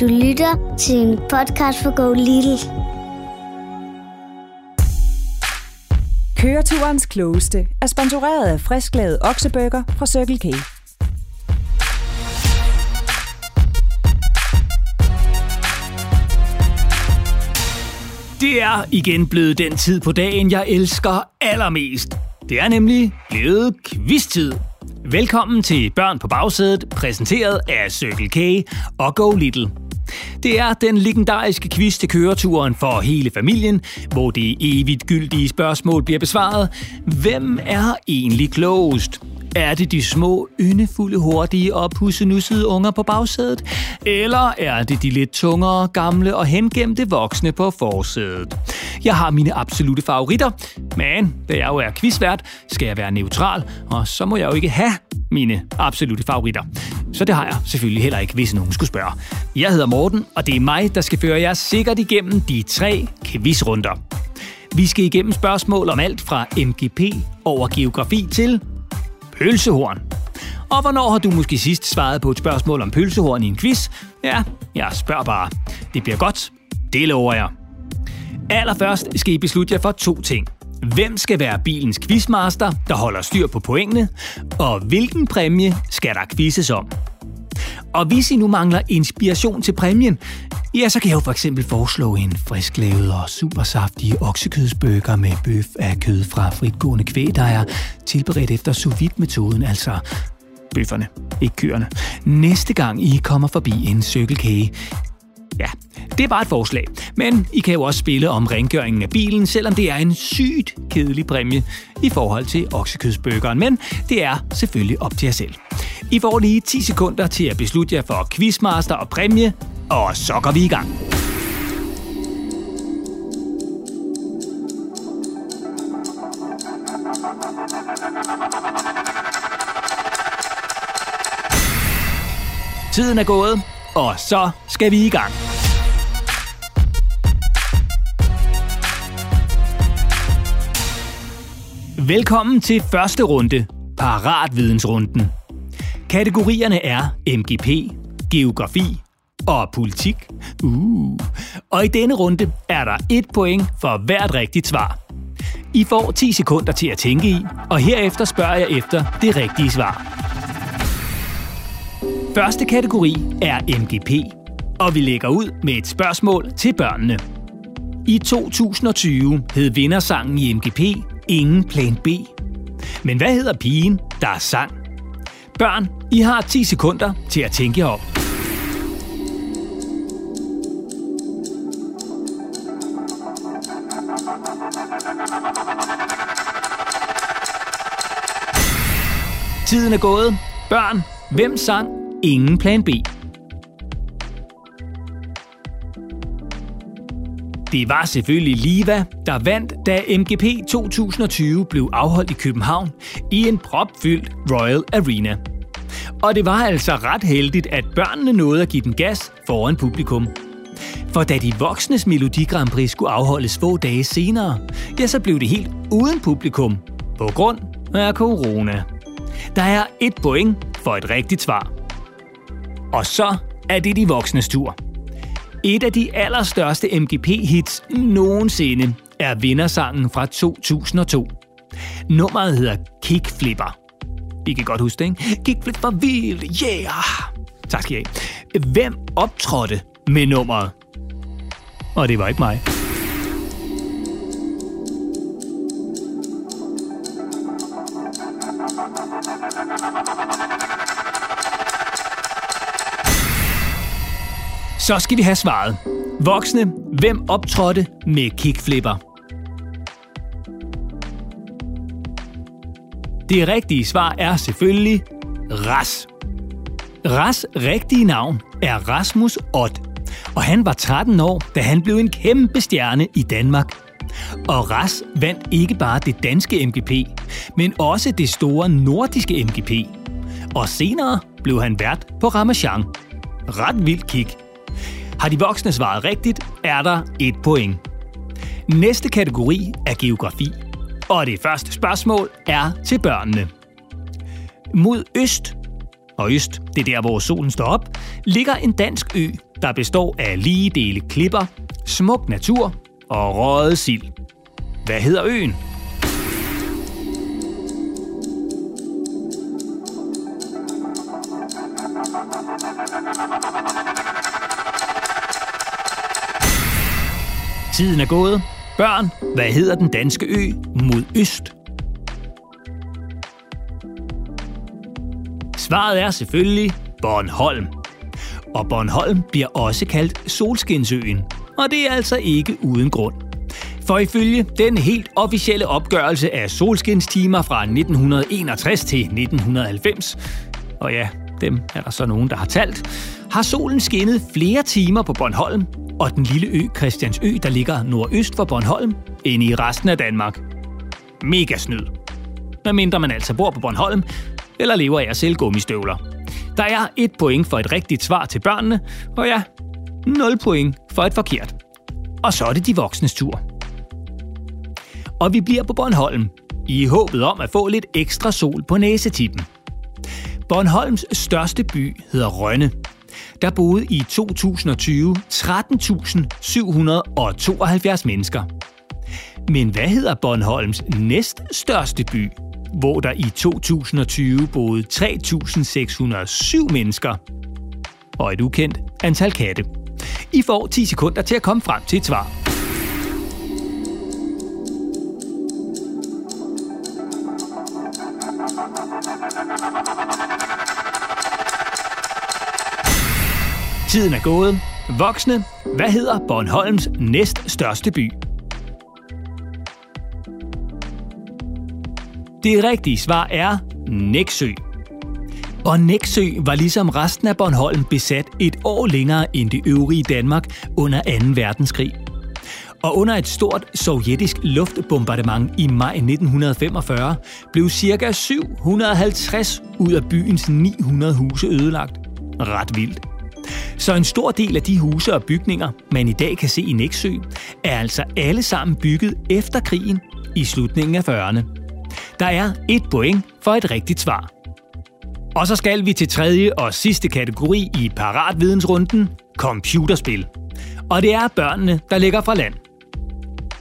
Du lytter til en podcast for Go Little. Køreturens klogeste er sponsoreret af frisklavet oksebøger fra Circle K. Det er igen blevet den tid på dagen, jeg elsker allermest. Det er nemlig blevet quiz-tid. Velkommen til Børn på bagsædet, præsenteret af Circle K og Go Little. Det er den legendariske quiz til køreturen for hele familien, hvor det evigt gyldige spørgsmål bliver besvaret. Hvem er egentlig klogest? Er det de små, yndefulde, hurtige og pussenussede unger på bagsædet? Eller er det de lidt tungere, gamle og hengemte voksne på forsædet? Jeg har mine absolute favoritter, men da jeg jo er quizvært, skal jeg være neutral, og så må jeg jo ikke have mine absolute favoritter. Så det har jeg selvfølgelig heller ikke, hvis nogen skulle spørge. Jeg hedder Morten, og det er mig, der skal føre jer sikkert igennem de tre quizrunder. Vi skal igennem spørgsmål om alt fra MGP over geografi til pølsehorn. Og hvornår har du måske sidst svaret på et spørgsmål om pølsehorn i en quiz? Ja, jeg spørger bare. Det bliver godt. Det lover jeg. Allerførst skal I beslutte jer for to ting. Hvem skal være bilens quizmaster, der holder styr på pointene? Og hvilken præmie skal der quizzes om? Og hvis I nu mangler inspiration til præmien, ja, så kan jeg jo for eksempel foreslå en frisklavet og supersaftig oksekødsbøger med bøf af kød fra fritgående kvæg, der er tilberedt efter sous metoden altså bøfferne, ikke køerne. Næste gang I kommer forbi en cykelkage, Ja, det er bare et forslag. Men I kan jo også spille om rengøringen af bilen, selvom det er en sygt kedelig præmie i forhold til oksekødsbøgeren. Men det er selvfølgelig op til jer selv. I får lige 10 sekunder til at beslutte jer for quizmaster og præmie, og så går vi i gang. Tiden er gået, og så skal vi i gang. Velkommen til første runde, Paratvidensrunden. Kategorierne er MGP, geografi og politik. Uh. Og i denne runde er der et point for hvert rigtigt svar. I får 10 sekunder til at tænke i, og herefter spørger jeg efter det rigtige svar. Første kategori er MGP, og vi lægger ud med et spørgsmål til børnene. I 2020 hed vindersangen i MGP Ingen Plan B. Men hvad hedder pigen, der er sang? Børn, I har 10 sekunder til at tænke om. Tiden er gået. Børn, hvem sang Ingen Plan B? Det var selvfølgelig Liva, der vandt, da MGP 2020 blev afholdt i København i en propfyldt Royal Arena. Og det var altså ret heldigt, at børnene nåede at give den gas foran publikum. For da de voksnes Melodi Grand Prix skulle afholdes få dage senere, ja, så blev det helt uden publikum, på grund af corona. Der er et point for et rigtigt svar. Og så er det de voksnes tur. Et af de allerstørste MGP-hits nogensinde er vindersangen fra 2002. Nummeret hedder Kickflipper. I kan godt huske det, ikke? Kickflipper vild, yeah! Tak skal I have. Hvem optrådte med nummeret? Og det var ikke mig. Så skal vi have svaret. Voksne, hvem optrådte med kickflipper? Det rigtige svar er selvfølgelig Ras. Ras rigtige navn er Rasmus Ott, og han var 13 år, da han blev en kæmpe stjerne i Danmark. Og Ras vandt ikke bare det danske MGP, men også det store nordiske MGP. Og senere blev han vært på Ramachan. Ret vild kick. Har de voksne svaret rigtigt, er der et point. Næste kategori er geografi. Og det første spørgsmål er til børnene. Mod øst, og øst, det er der, hvor solen står op, ligger en dansk ø, der består af lige dele klipper, smuk natur og røget sild. Hvad hedder øen? Tiden er gået. Børn, hvad hedder den danske ø mod øst? Svaret er selvfølgelig Bornholm. Og Bornholm bliver også kaldt Solskinsøen, og det er altså ikke uden grund. For ifølge den helt officielle opgørelse af solskinstimer fra 1961 til 1990, og ja, dem er der så nogen, der har talt, har solen skinnet flere timer på Bornholm og den lille ø Christiansø, der ligger nordøst for Bornholm, end i resten af Danmark. Mega snyd. Medmindre man altså bor på Bornholm, eller lever af at sælge gummistøvler. Der er et point for et rigtigt svar til børnene, og ja, 0 point for et forkert. Og så er det de voksnes tur. Og vi bliver på Bornholm, i håbet om at få lidt ekstra sol på næsetippen. Bornholms største by hedder Rønne. Der boede i 2020 13.772 mennesker. Men hvad hedder Bornholms næststørste by, hvor der i 2020 boede 3.607 mennesker? Og et ukendt antal katte. I får 10 sekunder til at komme frem til et svar. Tiden er gået. Voksne, hvad hedder Bornholms næststørste by? Det rigtige svar er Næksø. Og Næksø var ligesom resten af Bornholm besat et år længere end det øvrige Danmark under 2. verdenskrig. Og under et stort sovjetisk luftbombardement i maj 1945 blev ca. 750 ud af byens 900 huse ødelagt. Ret vildt. Så en stor del af de huse og bygninger, man i dag kan se i Næksø, er altså alle sammen bygget efter krigen i slutningen af 40'erne. Der er et point for et rigtigt svar. Og så skal vi til tredje og sidste kategori i paratvidensrunden, computerspil. Og det er børnene, der ligger fra land.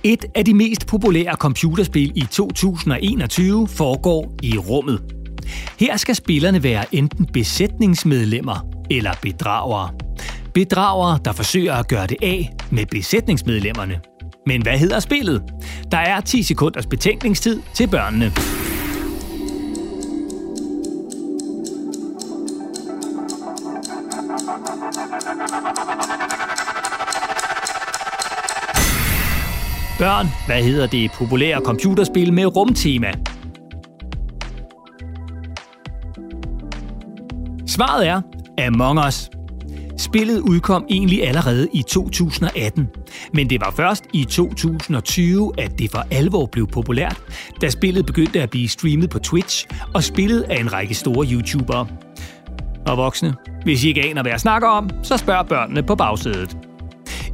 Et af de mest populære computerspil i 2021 foregår i rummet. Her skal spillerne være enten besætningsmedlemmer eller bedragere. Bedragere, der forsøger at gøre det af med besætningsmedlemmerne. Men hvad hedder spillet? Der er 10 sekunders betænkningstid til børnene. Børn, hvad hedder det populære computerspil med rumtema? Svaret er Among Us. Spillet udkom egentlig allerede i 2018, men det var først i 2020, at det for alvor blev populært, da spillet begyndte at blive streamet på Twitch og spillet af en række store YouTubere. Og voksne, hvis I ikke aner, hvad jeg snakker om, så spørg børnene på bagsædet.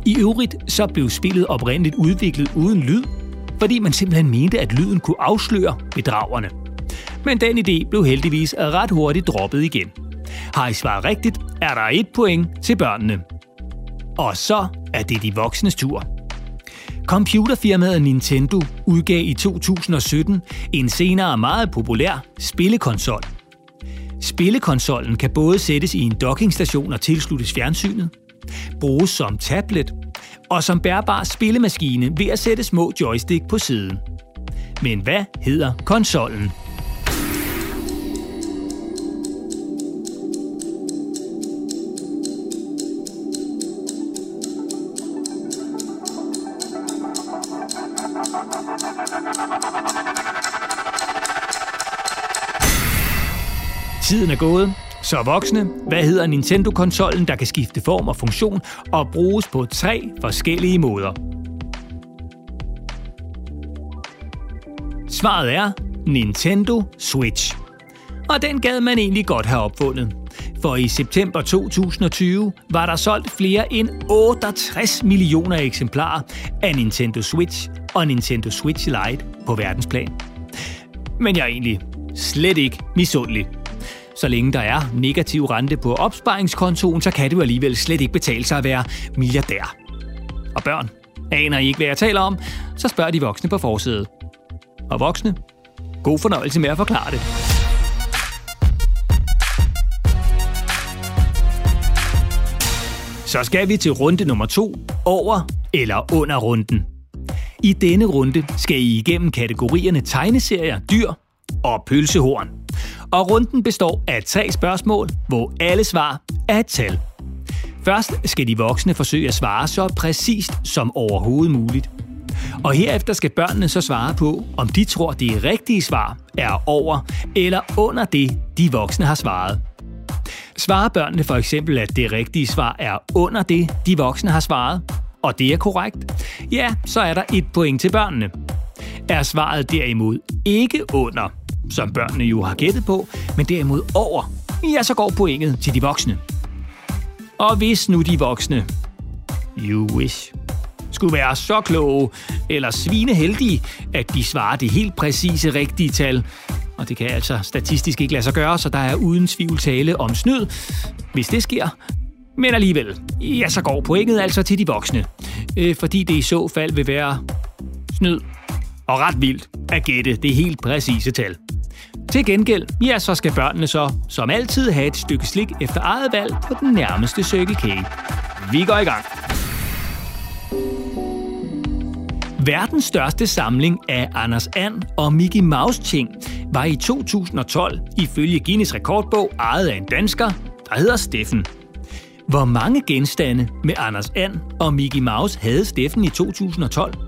I øvrigt så blev spillet oprindeligt udviklet uden lyd, fordi man simpelthen mente, at lyden kunne afsløre bedragerne. Men den idé blev heldigvis ret hurtigt droppet igen. Har I svaret rigtigt, er der et point til børnene. Og så er det de voksnes tur. Computerfirmaet Nintendo udgav i 2017 en senere meget populær spillekonsol. Spillekonsollen kan både sættes i en dockingstation og tilsluttes fjernsynet, bruges som tablet og som bærbar spillemaskine ved at sætte små joystick på siden. Men hvad hedder konsollen? Er gået. Så voksne, hvad hedder Nintendo-konsollen, der kan skifte form og funktion og bruges på tre forskellige måder? Svaret er Nintendo Switch. Og den gad man egentlig godt have opfundet. For i september 2020 var der solgt flere end 68 millioner eksemplarer af Nintendo Switch og Nintendo Switch Lite på verdensplan. Men jeg er egentlig slet ikke misundelig så længe der er negativ rente på opsparingskontoen, så kan det jo alligevel slet ikke betale sig at være milliardær. Og børn, aner I ikke, hvad jeg taler om, så spørger de voksne på forsædet. Og voksne, god fornøjelse med at forklare det. Så skal vi til runde nummer to, over eller under runden. I denne runde skal I igennem kategorierne tegneserier, dyr og pølsehorn. Og runden består af tre spørgsmål, hvor alle svar er et tal. Først skal de voksne forsøge at svare så præcist som overhovedet muligt. Og herefter skal børnene så svare på, om de tror, det rigtige svar er over eller under det, de voksne har svaret. Svarer børnene for eksempel, at det rigtige svar er under det, de voksne har svaret, og det er korrekt, ja, så er der et point til børnene. Er svaret derimod ikke under, som børnene jo har gættet på, men derimod over, ja, så går pointet til de voksne. Og hvis nu de voksne, you wish, skulle være så kloge eller svineheldige, at de svarer det helt præcise rigtige tal, og det kan altså statistisk ikke lade sig gøre, så der er uden tvivl tale om snyd. Hvis det sker, men alligevel, ja, så går pointet altså til de voksne. Øh, fordi det i så fald vil være snyd og ret vildt at gætte det helt præcise tal. Til gengæld, ja, så skal børnene så, som altid, have et stykke slik efter eget valg på den nærmeste Circle K. Vi går i gang. Verdens største samling af Anders And og Mickey Mouse ting var i 2012 ifølge Guinness rekordbog ejet af en dansker, der hedder Steffen. Hvor mange genstande med Anders And og Mickey Mouse havde Steffen i 2012?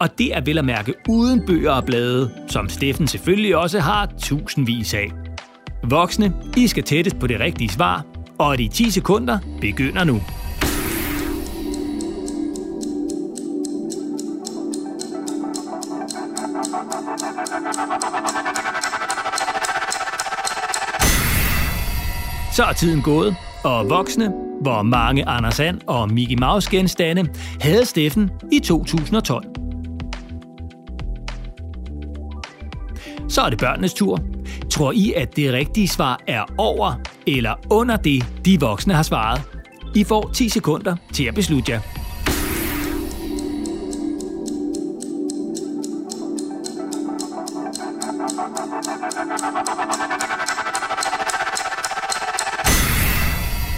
Og det er vel at mærke uden bøger og blade, som Steffen selvfølgelig også har tusindvis af. Voksne, I skal tættest på det rigtige svar, og de 10 sekunder begynder nu. Så er tiden gået, og voksne, hvor mange Anders And og Mickey Mouse genstande havde Steffen i 2012. Så er det børnenes tur. Tror I, at det rigtige svar er over eller under det, de voksne har svaret? I får 10 sekunder til at beslutte jer.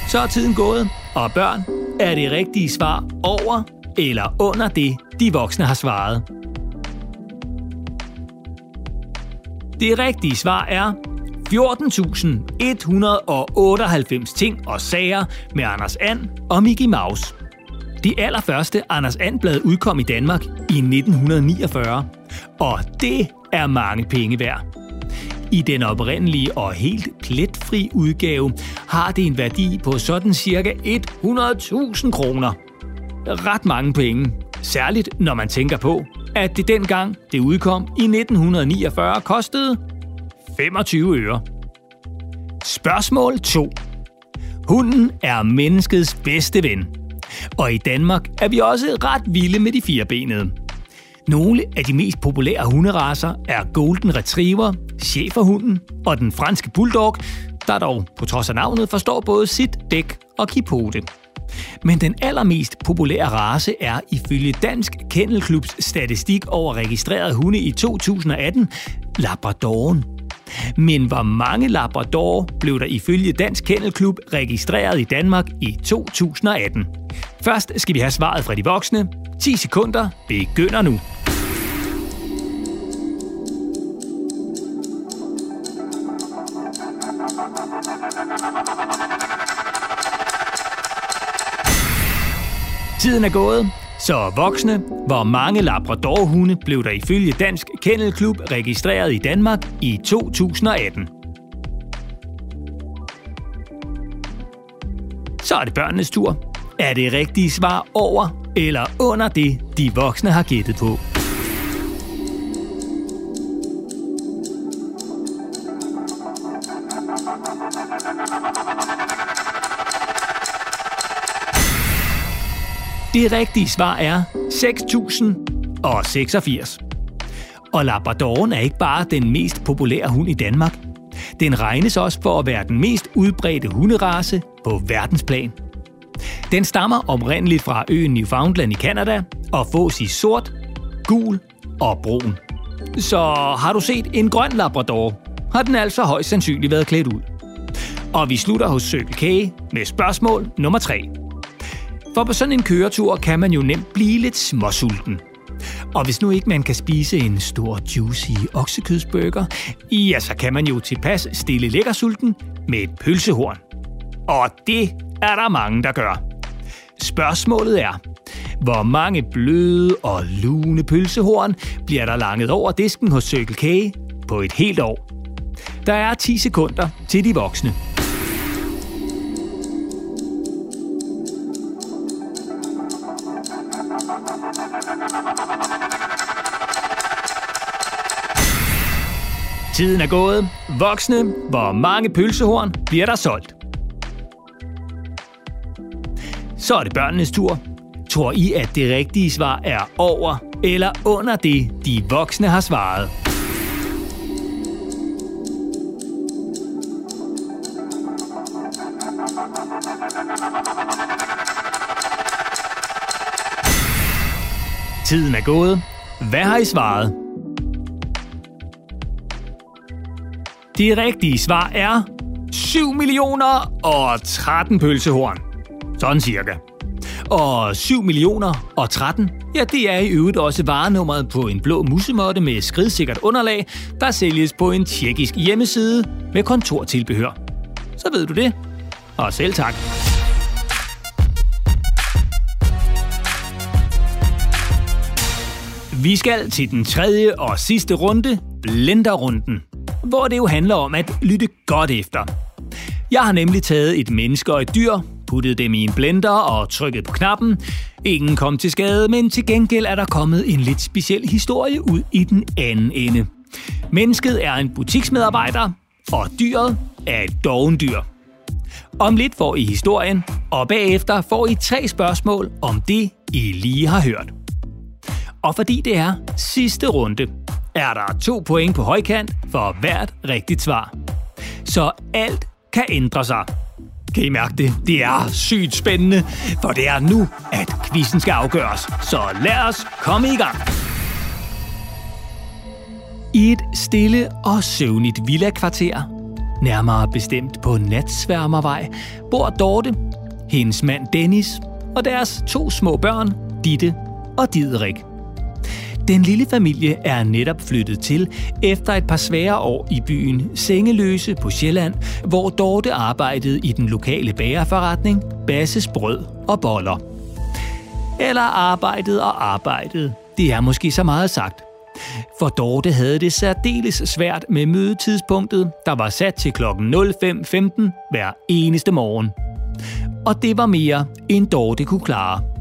Så er tiden gået, og børn, er det rigtige svar over eller under det, de voksne har svaret? Det rigtige svar er 14.198 ting og sager med Anders And og Mickey Mouse. Det allerførste Anders And-blad udkom i Danmark i 1949, og det er mange penge værd. I den oprindelige og helt pletfri udgave har det en værdi på sådan cirka 100.000 kroner. Ret mange penge, særligt når man tænker på, at det dengang det udkom i 1949 kostede 25 øre. Spørgsmål 2. Hunden er menneskets bedste ven. Og i Danmark er vi også ret vilde med de firebenede. Nogle af de mest populære hunderaser er Golden Retriever, Schæferhunden og den franske Bulldog, der dog på trods af navnet forstår både sit, dæk og kipote. Men den allermest populære race er ifølge Dansk Kennelklubs statistik over registrerede hunde i 2018 Labradoren. Men hvor mange Labrador blev der ifølge Dansk Kennelklub registreret i Danmark i 2018? Først skal vi have svaret fra de voksne. 10 sekunder begynder nu. Tiden er gået, så voksne, hvor mange Labradorhunde blev der ifølge Dansk Kennelklub registreret i Danmark i 2018. Så er det børnenes tur. Er det rigtige svar over eller under det, de voksne har gættet på? Det rigtige svar er 6.086. Og Labradoren er ikke bare den mest populære hund i Danmark. Den regnes også for at være den mest udbredte hunderace på verdensplan. Den stammer oprindeligt fra øen Newfoundland i Canada og fås i sort, gul og brun. Så har du set en grøn labrador, har den altså højst sandsynligt været klædt ud. Og vi slutter hos Circle K med spørgsmål nummer 3. For på sådan en køretur kan man jo nemt blive lidt småsulten. Og hvis nu ikke man kan spise en stor juicy oksekødsburger, ja, så kan man jo tilpas stille lækkersulten med et pølsehorn. Og det er der mange, der gør. Spørgsmålet er, hvor mange bløde og lune pølsehorn bliver der langet over disken hos Circle K på et helt år? Der er 10 sekunder til de voksne. Tiden er gået. Voksne, hvor mange pølsehorn bliver der solgt? Så er det børnenes tur. Tror I, at det rigtige svar er over eller under det, de voksne har svaret? Tiden er gået. Hvad har I svaret? Det rigtige svar er 7 millioner og 13 pølsehorn. Sådan cirka. Og 7 millioner og 13, ja det er i øvrigt også varenummeret på en blå musemotte med skridsikkert underlag, der sælges på en tjekkisk hjemmeside med kontortilbehør. Så ved du det. Og selv tak. Vi skal til den tredje og sidste runde, blenderrunden, hvor det jo handler om at lytte godt efter. Jeg har nemlig taget et menneske og et dyr, puttet dem i en blender og trykket på knappen. Ingen kom til skade, men til gengæld er der kommet en lidt speciel historie ud i den anden ende. Mennesket er en butiksmedarbejder, og dyret er et dogendyr. Om lidt får I historien, og bagefter får I tre spørgsmål om det, I lige har hørt. Og fordi det er sidste runde, er der to point på højkant for hvert rigtigt svar. Så alt kan ændre sig. Kan I mærke det? Det er sygt spændende, for det er nu, at quizzen skal afgøres. Så lad os komme i gang. I et stille og søvnigt villakvarter, nærmere bestemt på Natsværmervej, bor Dorte, hendes mand Dennis og deres to små børn, Ditte og Didrik. Den lille familie er netop flyttet til efter et par svære år i byen Sengeløse på Sjælland, hvor Dorte arbejdede i den lokale bagerforretning Basses Brød og Boller. Eller arbejdede og arbejdede. Det er måske så meget sagt. For Dorte havde det særdeles svært med mødetidspunktet, der var sat til kl. 05.15 hver eneste morgen. Og det var mere, end Dorte kunne klare.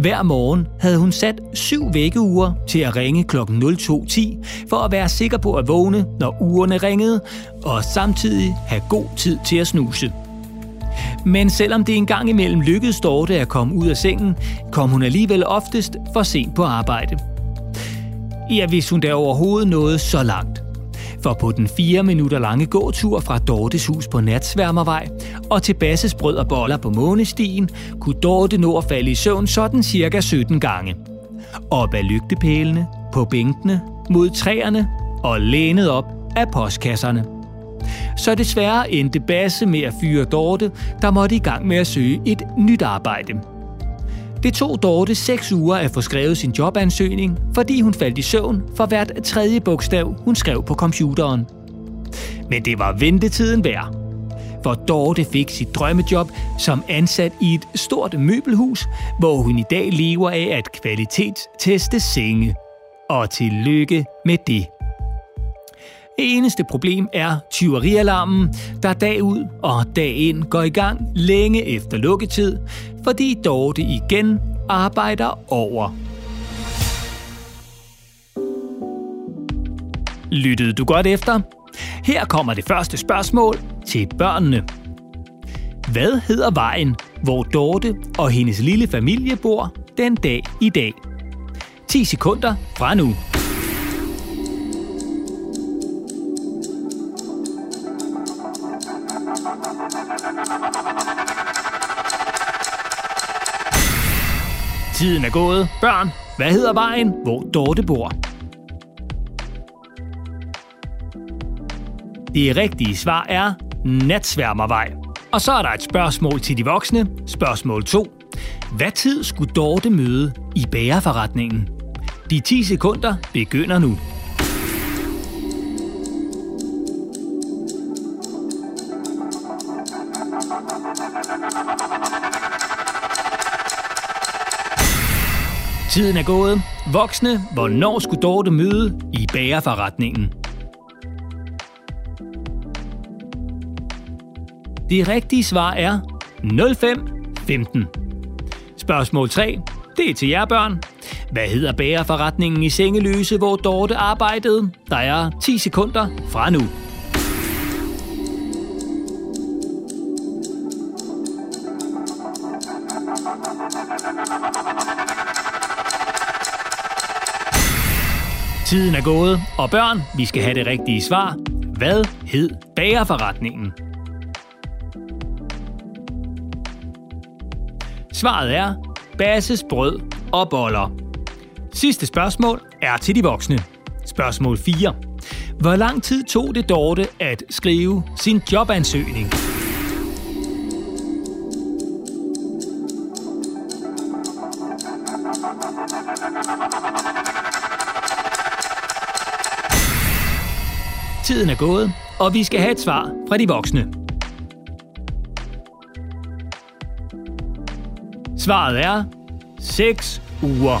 Hver morgen havde hun sat syv vækkeuger til at ringe kl. 02.10 for at være sikker på at vågne, når ugerne ringede, og samtidig have god tid til at snuse. Men selvom det engang imellem lykkedes Dorte at komme ud af sengen, kom hun alligevel oftest for sent på arbejde. Ja, hvis hun da overhovedet nåede så langt. For på den fire minutter lange gåtur fra Dortes hus på Natsværmervej og til Basses brød og boller på Månestien, kunne Dorte nå at falde i søvn sådan cirka 17 gange. Op ad lygtepælene, på bænkene, mod træerne og lænet op af postkasserne. Så desværre endte Basse med at fyre Dorte, der måtte i gang med at søge et nyt arbejde. Det tog Dorte seks uger at få skrevet sin jobansøgning, fordi hun faldt i søvn for hvert tredje bogstav, hun skrev på computeren. Men det var ventetiden værd. For Dorte fik sit drømmejob som ansat i et stort møbelhus, hvor hun i dag lever af at kvalitetsteste senge. Og tillykke med det. Eneste problem er tyverialarmen, der dag ud og dag ind går i gang længe efter lukketid, fordi Dorte igen arbejder over. Lyttede du godt efter? Her kommer det første spørgsmål til børnene. Hvad hedder vejen, hvor Dorte og hendes lille familie bor den dag i dag? 10 sekunder fra nu. Tiden er gået. Børn, hvad hedder vejen, hvor Dorte bor? Det rigtige svar er Natsværmervej. Og så er der et spørgsmål til de voksne. Spørgsmål 2. Hvad tid skulle Dorte møde i bæreforretningen? De 10 sekunder begynder nu. Tiden er gået. Voksne, hvornår skulle Dorte møde i bagerforretningen? Det rigtige svar er 0515. Spørgsmål 3. Det er til jer børn. Hvad hedder bagerforretningen i Sengeløse, hvor Dorte arbejdede? Der er 10 sekunder fra nu. Tiden er gået, og børn, vi skal have det rigtige svar. Hvad hed bagerforretningen? Svaret er Basses brød og boller. Sidste spørgsmål er til de voksne. Spørgsmål 4. Hvor lang tid tog det Dorte at skrive sin jobansøgning? Gået, og vi skal have et svar fra de voksne. Svaret er 6 uger.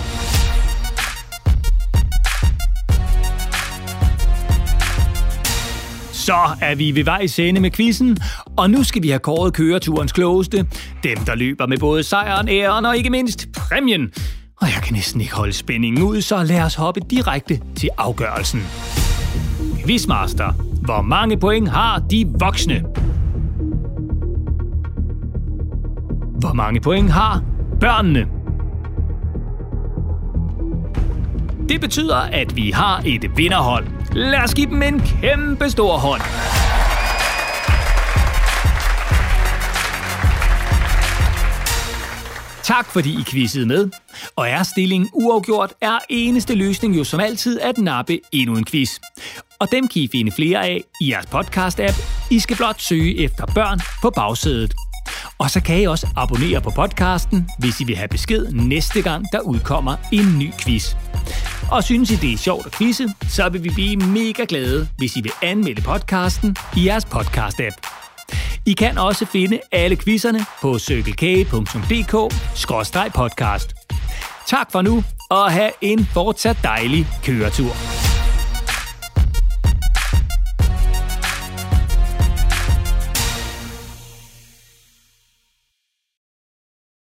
Så er vi ved vej ende med quizzen, og nu skal vi have kåret køreturens klogeste. Dem, der løber med både sejren, æren og ikke mindst præmien. Og jeg kan næsten ikke holde spændingen ud, så lad os hoppe direkte til afgørelsen. Quizmaster, hvor mange point har de voksne? Hvor mange point har børnene? Det betyder, at vi har et vinderhold. Lad os give dem en kæmpe stor hånd. Tak fordi I quizzede med. Og er stillingen uafgjort, er eneste løsning jo som altid at nappe endnu en quiz. Og dem kan I finde flere af i jeres podcast-app. I skal blot søge efter børn på bagsædet. Og så kan I også abonnere på podcasten, hvis I vil have besked næste gang, der udkommer en ny quiz. Og synes I, det er sjovt at quizze, så vil vi blive mega glade, hvis I vil anmelde podcasten i jeres podcast-app. I kan også finde alle quizzerne på cykelkage.dk-podcast. Tak for nu, og have en fortsat dejlig køretur.